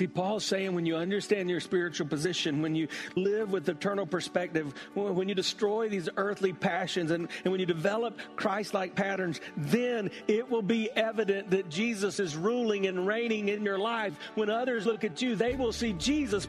See, Paul's saying when you understand your spiritual position, when you live with eternal perspective, when you destroy these earthly passions, and, and when you develop Christ like patterns, then it will be evident that Jesus is ruling and reigning in your life. When others look at you, they will see Jesus.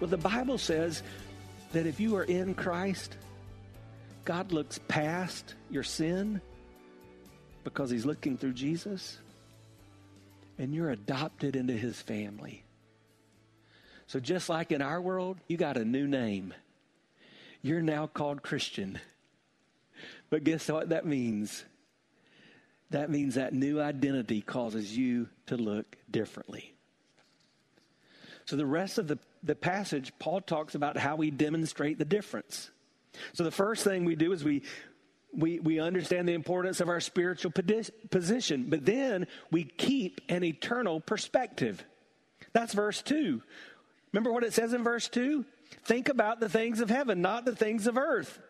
Well, the Bible says that if you are in Christ, God looks past your sin because He's looking through Jesus, and you're adopted into His family. So, just like in our world, you got a new name. You're now called Christian. But guess what that means? That means that new identity causes you to look differently. So, the rest of the, the passage, Paul talks about how we demonstrate the difference. So, the first thing we do is we, we, we understand the importance of our spiritual position, but then we keep an eternal perspective. That's verse 2. Remember what it says in verse 2? Think about the things of heaven, not the things of earth.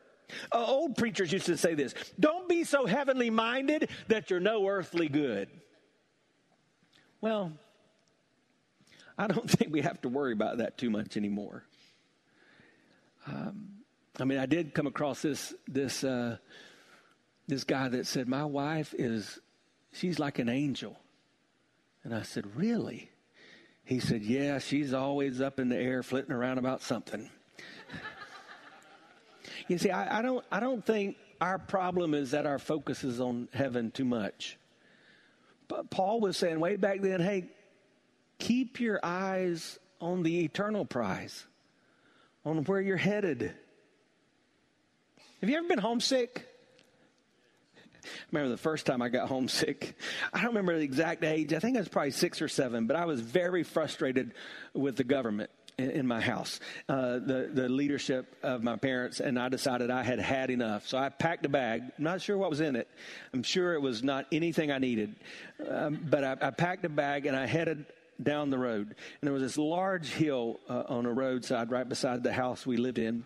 Uh, old preachers used to say this Don't be so heavenly minded that you're no earthly good. Well, I don't think we have to worry about that too much anymore. Um, I mean, I did come across this this uh, this guy that said my wife is she's like an angel, and I said, really? He said, yeah, she's always up in the air, flitting around about something. you see, I, I don't I don't think our problem is that our focus is on heaven too much. But Paul was saying way back then, hey, keep your eyes on the eternal prize, on where you're headed. Have you ever been homesick? I remember the first time I got homesick. I don't remember the exact age. I think I was probably six or seven, but I was very frustrated with the government in my house, uh, the the leadership of my parents, and I decided I had had enough. So I packed a bag. I'm not sure what was in it. I'm sure it was not anything I needed, um, but I, I packed a bag and I headed down the road. And there was this large hill uh, on a roadside right beside the house we lived in.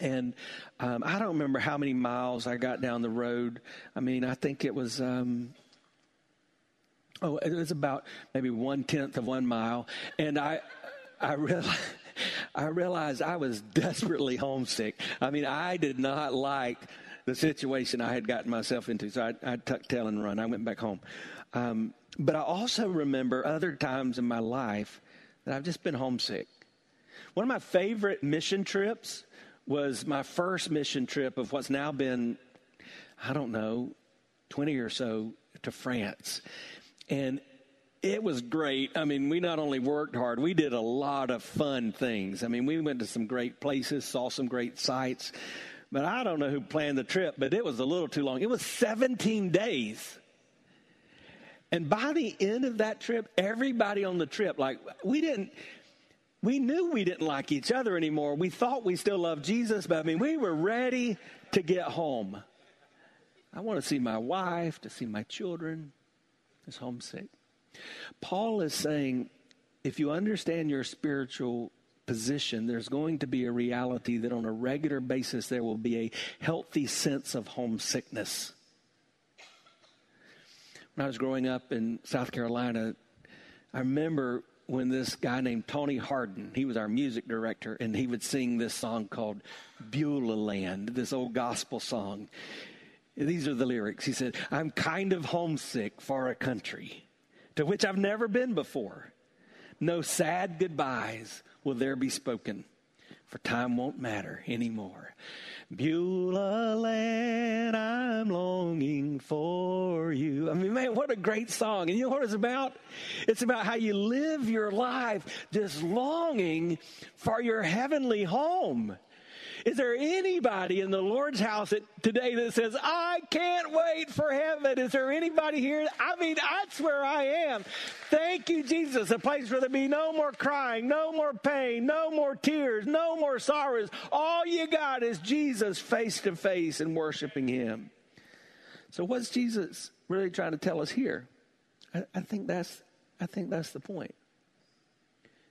And um, I don't remember how many miles I got down the road. I mean, I think it was. Um, oh, it was about maybe one tenth of one mile, and I, I realized, I realized I was desperately homesick. I mean, I did not like the situation I had gotten myself into, so I, I tucked tail and run. I went back home. Um, but I also remember other times in my life that I've just been homesick. One of my favorite mission trips was my first mission trip of what's now been, I don't know, 20 or so to France. And it was great. I mean, we not only worked hard, we did a lot of fun things. I mean, we went to some great places, saw some great sights. But I don't know who planned the trip, but it was a little too long. It was 17 days. And by the end of that trip, everybody on the trip, like, we didn't, we knew we didn't like each other anymore. We thought we still loved Jesus, but I mean, we were ready to get home. I want to see my wife, to see my children. It's homesick. Paul is saying if you understand your spiritual position, there's going to be a reality that on a regular basis there will be a healthy sense of homesickness when I was growing up in South Carolina, I remember when this guy named Tony Harden, he was our music director, and he would sing this song called Beulah Land, this old gospel song. These are the lyrics. He said, I'm kind of homesick for a country to which I've never been before. No sad goodbyes will there be spoken, for time won't matter anymore. Beulah land, I'm longing for you. I mean, man, what a great song. And you know what it's about? It's about how you live your life just longing for your heavenly home. Is there anybody in the Lord's house today that says, I can't wait for heaven? Is there anybody here? I mean, that's where I am. Thank you, Jesus. A place where there'll be no more crying, no more pain, no more tears, no more sorrows. All you got is Jesus face to face and worshiping Him. So, what's Jesus really trying to tell us here? I, I think that's I think that's the point.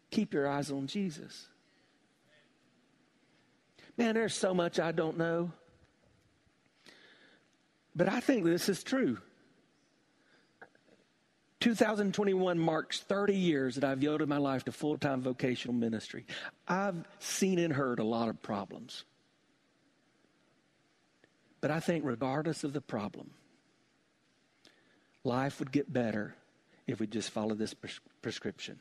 Keep your eyes on Jesus. Man, there's so much I don't know. But I think this is true. 2021 marks 30 years that I've yielded my life to full time vocational ministry. I've seen and heard a lot of problems. But I think, regardless of the problem, life would get better if we just follow this pres- prescription.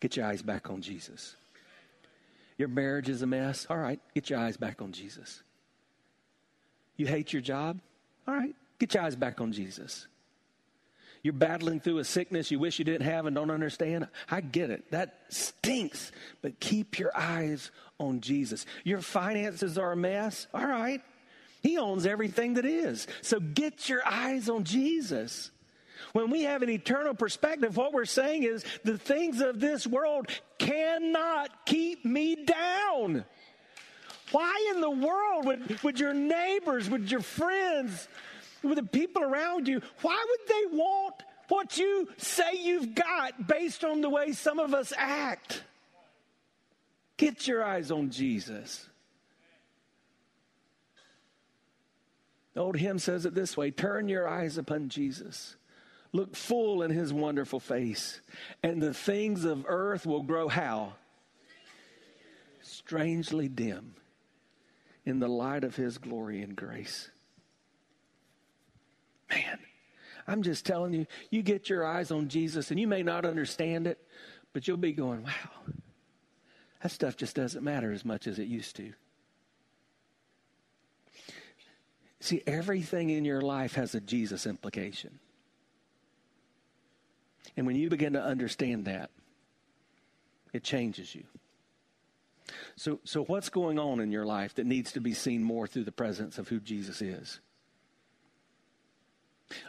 Get your eyes back on Jesus. Your marriage is a mess. All right, get your eyes back on Jesus. You hate your job? All right, get your eyes back on Jesus. You're battling through a sickness you wish you didn't have and don't understand. I get it. That stinks. But keep your eyes on Jesus. Your finances are a mess. All right. He owns everything that is. So get your eyes on Jesus. When we have an eternal perspective, what we're saying is the things of this world cannot keep me down. Why in the world would, would your neighbors, would your friends, would the people around you, why would they want what you say you've got based on the way some of us act? Get your eyes on Jesus. The old hymn says it this way Turn your eyes upon Jesus. Look full in his wonderful face, and the things of earth will grow how? Strangely dim in the light of his glory and grace. Man, I'm just telling you, you get your eyes on Jesus, and you may not understand it, but you'll be going, wow, that stuff just doesn't matter as much as it used to. See, everything in your life has a Jesus implication. And when you begin to understand that, it changes you. So, so what's going on in your life that needs to be seen more through the presence of who Jesus is?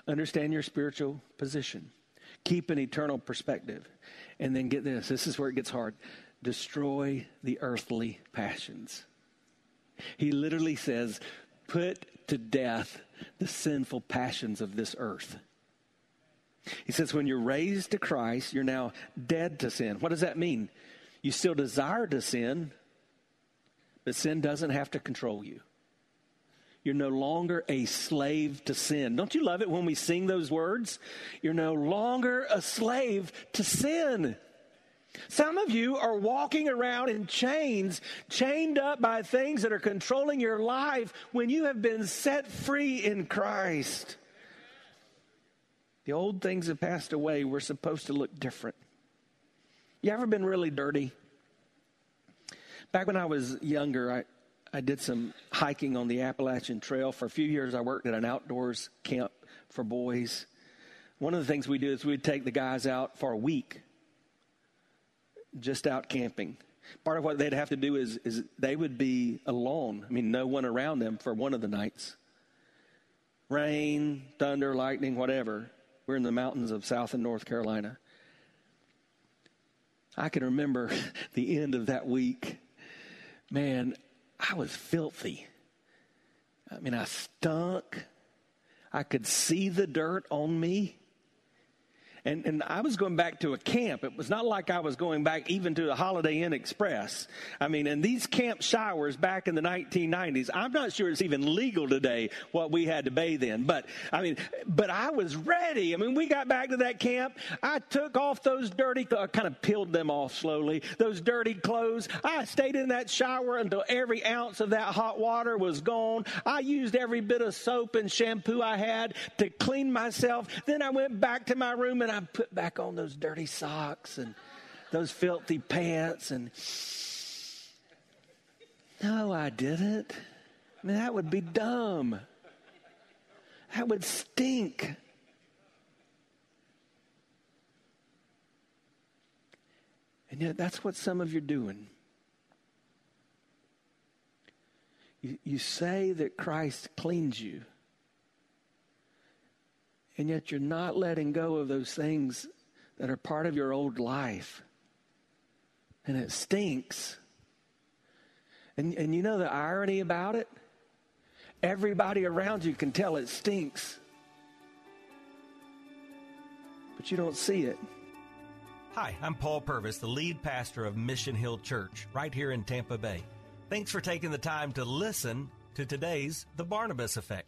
Understand your spiritual position. Keep an eternal perspective. And then get this this is where it gets hard destroy the earthly passions. He literally says, put to death the sinful passions of this earth. He says, when you're raised to Christ, you're now dead to sin. What does that mean? You still desire to sin, but sin doesn't have to control you. You're no longer a slave to sin. Don't you love it when we sing those words? You're no longer a slave to sin. Some of you are walking around in chains, chained up by things that are controlling your life when you have been set free in Christ. The old things have passed away. We're supposed to look different. You ever been really dirty? Back when I was younger, I, I did some hiking on the Appalachian Trail. For a few years, I worked at an outdoors camp for boys. One of the things we do is we'd take the guys out for a week, just out camping. Part of what they'd have to do is, is they would be alone. I mean, no one around them for one of the nights. Rain, thunder, lightning, whatever. We're in the mountains of South and North Carolina. I can remember the end of that week. Man, I was filthy. I mean, I stunk. I could see the dirt on me. And, and I was going back to a camp. It was not like I was going back even to the Holiday Inn Express. I mean, and these camp showers back in the 1990s, I'm not sure it's even legal today what we had to bathe in. But I mean, but I was ready. I mean, we got back to that camp. I took off those dirty, I kind of peeled them off slowly, those dirty clothes. I stayed in that shower until every ounce of that hot water was gone. I used every bit of soap and shampoo I had to clean myself. Then I went back to my room and I put back on those dirty socks and those filthy pants and no, I didn't. I mean, that would be dumb. That would stink. And yet, that's what some of you are doing. You, you say that Christ cleans you, and yet you're not letting go of those things that are part of your old life. And it stinks. And, and you know the irony about it? Everybody around you can tell it stinks, but you don't see it. Hi, I'm Paul Purvis, the lead pastor of Mission Hill Church right here in Tampa Bay. Thanks for taking the time to listen to today's The Barnabas Effect.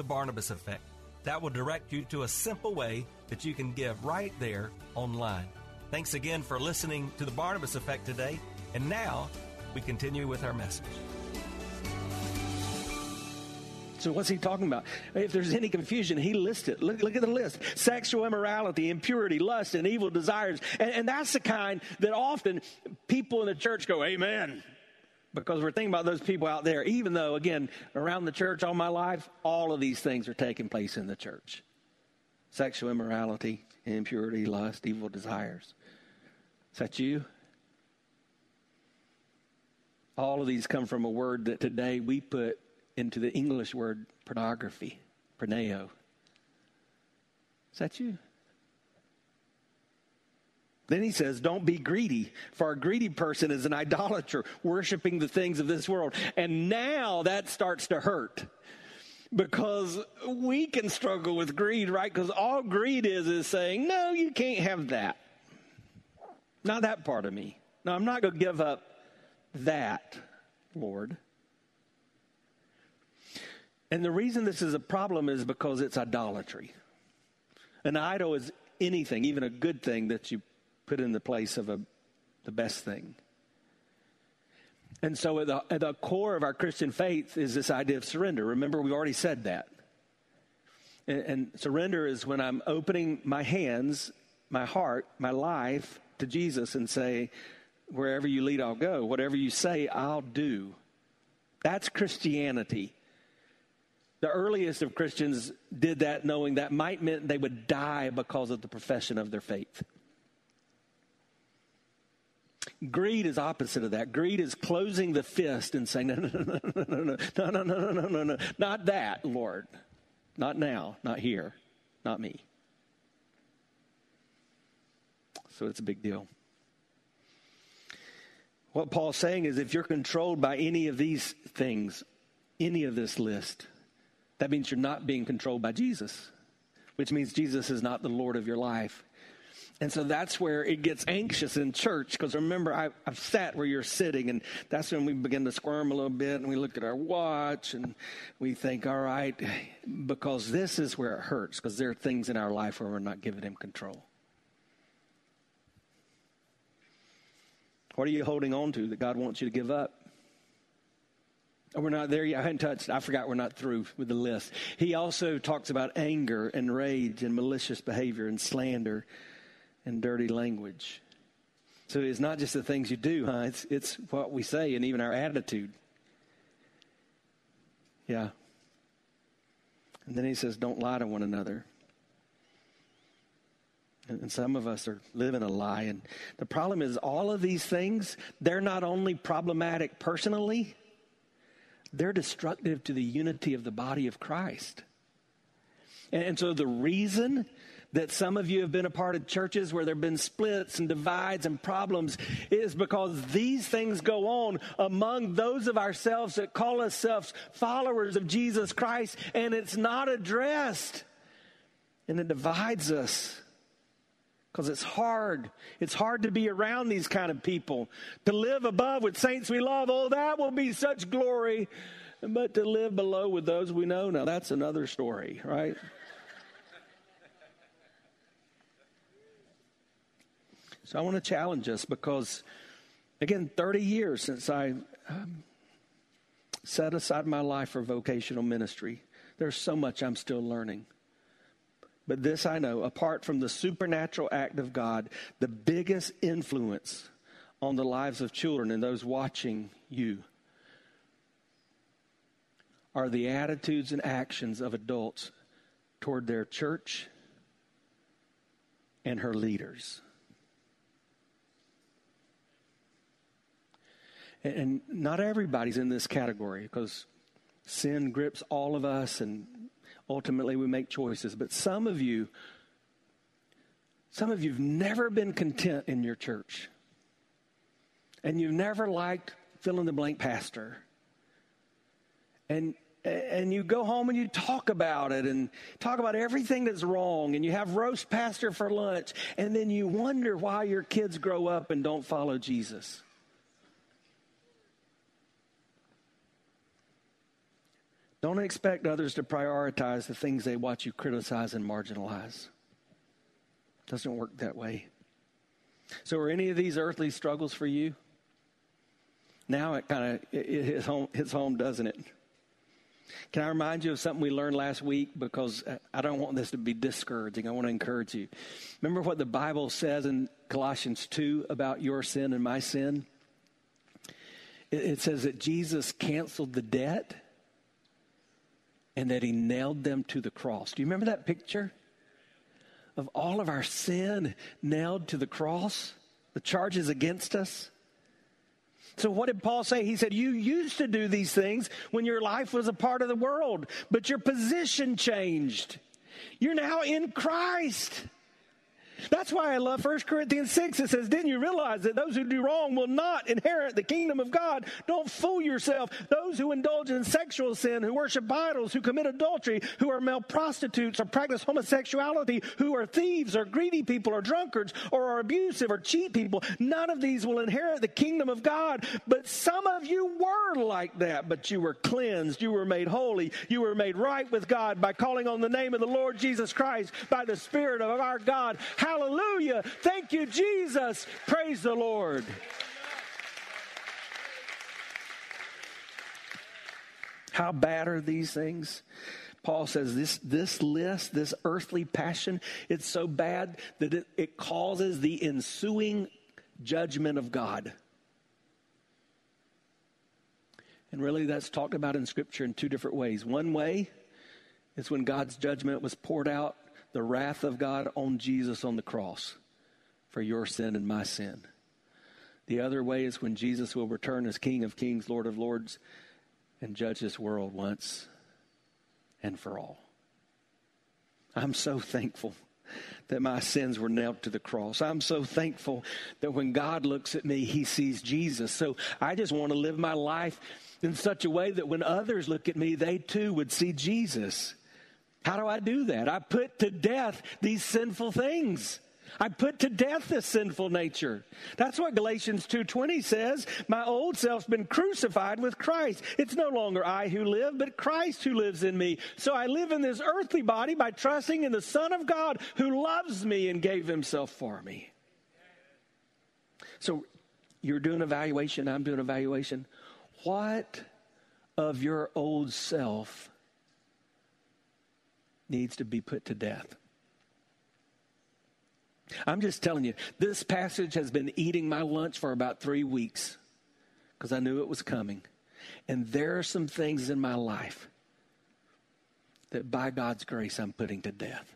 The Barnabas Effect. That will direct you to a simple way that you can give right there online. Thanks again for listening to The Barnabas Effect today. And now, we continue with our message. So what's he talking about? If there's any confusion, he lists it. Look, look at the list. Sexual immorality, impurity, lust, and evil desires. And, and that's the kind that often people in the church go, Amen. Because we're thinking about those people out there, even though, again, around the church all my life, all of these things are taking place in the church. Sexual immorality, impurity, lust, evil desires. Is that you? All of these come from a word that today we put into the English word pornography, porneia. Is that you? Then he says, Don't be greedy, for a greedy person is an idolater, worshiping the things of this world. And now that starts to hurt because we can struggle with greed, right? Because all greed is is saying, No, you can't have that. Not that part of me. No, I'm not going to give up that, Lord. And the reason this is a problem is because it's idolatry. An idol is anything, even a good thing that you put in the place of a, the best thing. And so, at the, at the core of our Christian faith is this idea of surrender. Remember, we already said that. And, and surrender is when I'm opening my hands, my heart, my life to Jesus and say, Wherever you lead, I'll go. Whatever you say, I'll do. That's Christianity. The earliest of Christians did that knowing that might mean they would die because of the profession of their faith. Greed is opposite of that. Greed is closing the fist and saying, no, no, no, no, no, no, no, no, no, no, no, no, not that, Lord. Not now, not here, not me. So it's a big deal. What Paul's saying is if you're controlled by any of these things, any of this list, that means you're not being controlled by Jesus, which means Jesus is not the Lord of your life. And so that's where it gets anxious in church because remember, I, have sat where you're sitting, and that's when we begin to squirm a little bit and we look at our watch and we think, all right, because this is where it hurts because there are things in our life where we're not giving Him control. What are you holding on to that God wants you to give up? Oh, we're not there yet. I hadn't touched. I forgot we're not through with the list. He also talks about anger and rage and malicious behavior and slander and dirty language. So it's not just the things you do, huh? It's, it's what we say and even our attitude. Yeah. And then he says, don't lie to one another. And some of us are living a lie. And the problem is, all of these things, they're not only problematic personally, they're destructive to the unity of the body of Christ. And so the reason that some of you have been a part of churches where there have been splits and divides and problems is because these things go on among those of ourselves that call ourselves followers of Jesus Christ, and it's not addressed. And it divides us. because it's hard. It's hard to be around these kind of people. To live above with saints we love, oh, that will be such glory. But to live below with those we know, now that's another story, right? So I want to challenge us because, again, 30 years since I um, set aside my life for vocational ministry, there's so much I'm still learning. But this I know apart from the supernatural act of God, the biggest influence on the lives of children and those watching you are the attitudes and actions of adults toward their church and her leaders. And not everybody's in this category because sin grips all of us and ultimately we make choices. But some of you, some of you have never been content in your church. And you've never liked fill in the blank pastor. And and you go home and you talk about it and talk about everything that's wrong and you have roast pastor for lunch and then you wonder why your kids grow up and don't follow Jesus. Don't expect others to prioritize the things they watch you criticize and marginalize. It doesn't work that way. So, are any of these earthly struggles for you? Now it kind of it, it hits home, hits home, doesn't it? Can I remind you of something we learned last week? Because uh, I don't want this to be discouraging. I want to encourage you. Remember what the Bible says in Colossians 2 about your sin and my sin? It says that Jesus canceled the debt and that he nailed them to the cross. Do you remember that picture? Of all of our sin nailed to the cross, the charges against us. So, what did Paul say? He said, You used to do these things when your life was a part of the world, but your position changed. You're now in Christ. That's why I love 1 Corinthians 6. It says, Didn't you realize that those who do wrong will not inherit the kingdom of God? Don't fool yourself. Those who indulge in sexual sin, who worship idols, who commit adultery, who are male prostitutes or practice homosexuality, who are thieves or greedy people or drunkards or are abusive or cheat people, none of these will inherit the kingdom of God. But some of you were like that, but you were cleansed. You were made holy. You were made right with God by calling on the name of the Lord Jesus Christ by the Spirit of our God. How Hallelujah. Thank you, Jesus. Praise the Lord. How bad are these things? Paul says this, this list, this earthly passion, it's so bad that it, it causes the ensuing judgment of God. And really, that's talked about in Scripture in two different ways. One way is when God's judgment was poured out the wrath of God on Jesus on the cross for your sin and my sin. The other way is when Jesus will return as King of Kings, Lord of Lords, and judge this world once and for all. I'm so thankful that my sins were nailed to the cross. I'm so thankful that when God looks at me, he sees Jesus. So I just want to live my life in such a way that when others look at me, they too would see Jesus. How do I do that? I put to death these sinful things. I put to death this sinful nature. That's what Galatians 2:20 says, my old self's been crucified with Christ. It's no longer I who live, but Christ who lives in me. So I live in this earthly body by trusting in the Son of God who loves me and gave himself for me. So you're doing evaluation, I'm doing evaluation. What of your old self needs to be put to death. I'm just telling you, this passage has been eating my lunch for about three weeks because I knew it was coming. And there are some things in my life that by God's grace I'm putting to death.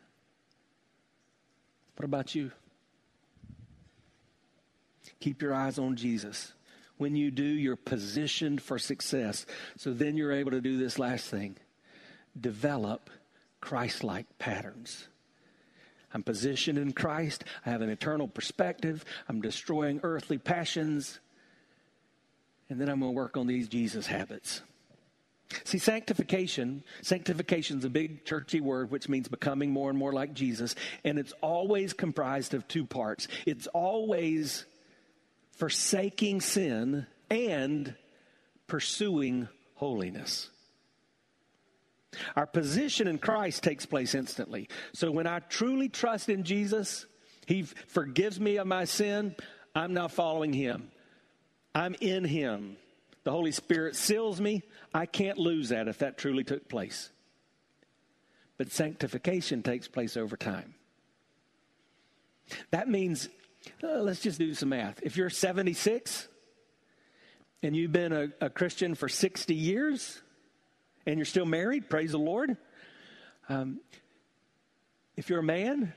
What about you? Keep your eyes on Jesus. When you do, you're positioned for success. So then you're able to do this last thing develop Christ like patterns. I'm positioned in Christ. I have an eternal perspective. I'm destroying earthly passions. And then I'm going to work on these Jesus habits. See, sanctification, sanctification is a big churchy word which means becoming more and more like Jesus, and it's always comprised of two parts. It's always forsaking sin and pursuing holiness. Our position in Christ takes place instantly. So when I truly trust in Jesus, He forgives me of my sin, I'm now following Him. I'm in Him. The Holy Spirit seals me. I can't lose that if that truly took place. But sanctification takes place over time. That means, uh, let's just do some math. If you're 76 and you've been a, a, Christian for 60 years and you're still married, praise the Lord. Um, if you're a man,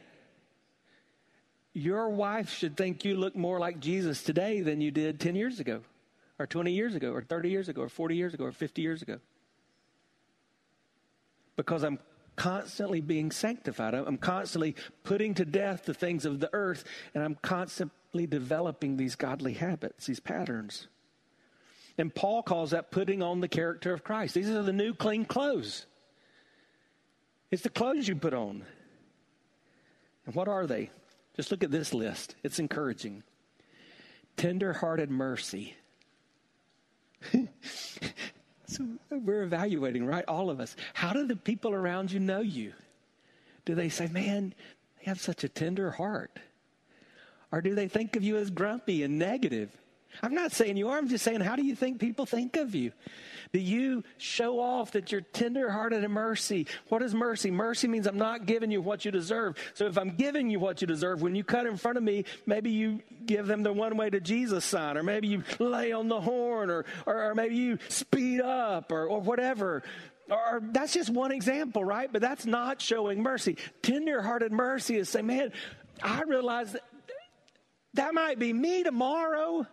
your wife should think you look more like Jesus today than you did 10 years ago or 20 years ago, or 30 years ago, or 40 years ago, or 50 years ago. Because I'm constantly being sanctified. I'm constantly putting to death the things of the earth, and I'm constantly developing these godly habits, these patterns. And Paul calls that putting on the character of Christ. These are the new clean clothes. It's the clothes you put on. And what are they? Just look at this list. It's encouraging. Tender hearted mercy, so we're evaluating, right? All of us. How do the people around you know you? Do they say, man, they have such a tender heart? Or do they think of you as grumpy and negative? I'm not saying you are. I'm just saying, how do you think people think of you? Do you show off that you're tenderhearted and mercy? What is mercy? Mercy means I'm not giving you what you deserve. So if I'm giving you what you deserve, when you cut in front of me, maybe you give them the one way to Jesus sign, or maybe you lay on the horn, or, or, or maybe you speed up, or, or whatever. Or that's just one example, right? But that's not showing mercy. Tenderhearted mercy is saying, man, I realize that that might be me tomorrow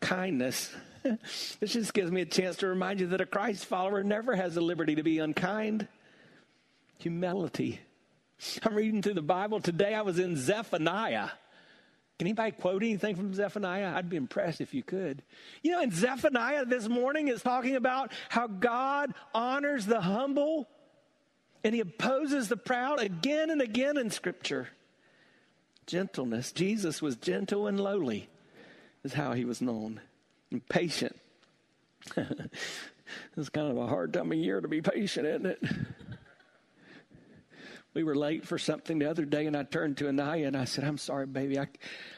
kindness. this just gives me a chance to remind you that a Christ follower never has the liberty to be unkind. Humility. I'm reading through the Bible today. I was in Zephaniah. Can anybody quote anything from Zephaniah? I'd be impressed if you could. You know, in Zephaniah this morning, it's talking about how God honors the humble and he opposes the proud again and again in Scripture. Gentleness. Jesus was gentle and lowly is how he was known. And patient. it's kind of a hard time of year to be patient, isn't it? we were late for something the other day, and I turned to Anaya and I said, I'm sorry, baby. I,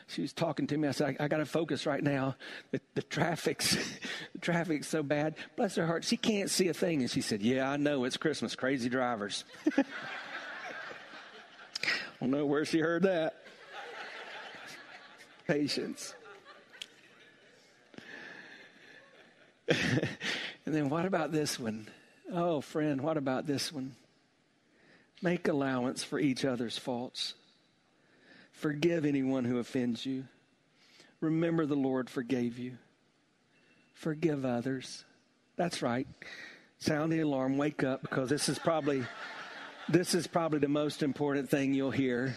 she was talking to me. I said, I, I got to focus right now. The, the traffic's the traffic's so bad. Bless her heart. She can't see a thing. And she said, Yeah, I know. It's Christmas. Crazy drivers. I don't know where she heard that. Patience. and then what about this one? Oh, friend, what about this one? Make allowance for each other's faults. Forgive anyone who offends you. Remember the Lord forgave you. Forgive others. That's right. Sound the alarm, wake up because this is probably this is probably the most important thing you'll hear.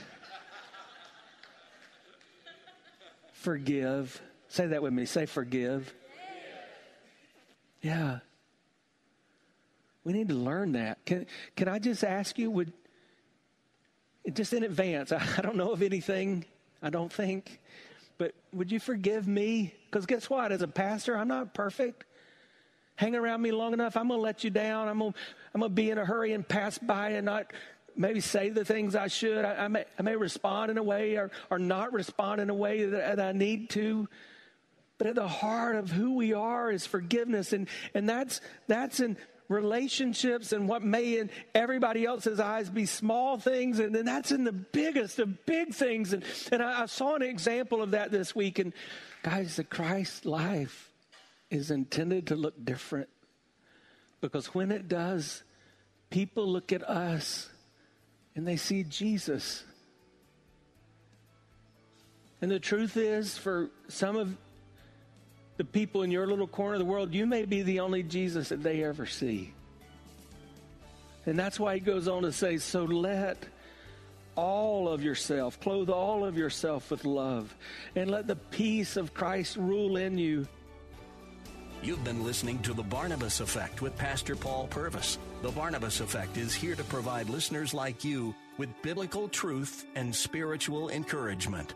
Forgive. Say that with me. Say forgive. Yeah. We need to learn that. Can, can I just ask you, would, just in advance, I, I don't know of anything, I don't think, but would you forgive me? Because guess what? As a pastor, I'm not perfect. Hang around me long enough, I'm going to let you down. I'm going to I'm gonna be in a hurry and pass by and not maybe say the things I should. I, I, may, I may respond in a way or, or not respond in a way that, that I need to. But at the heart of who we are is forgiveness. And, and that's, that's in relationships and what may in everybody else's eyes be small things. And then that's in the biggest of big things. And, and I, I saw an example of that this week. And guys, the Christ life is intended to look different. Because when it does, people look at us and they see Jesus. And the truth is, for some of the people in your little corner of the world, you may be the only Jesus that they ever see. And that's why he goes on to say, So let all of yourself, clothe all of yourself with love, and let the peace of Christ rule in you You've been listening to The Barnabas Effect with Pastor Paul Purvis. The Barnabas Effect is here to provide listeners like you with biblical truth and spiritual encouragement.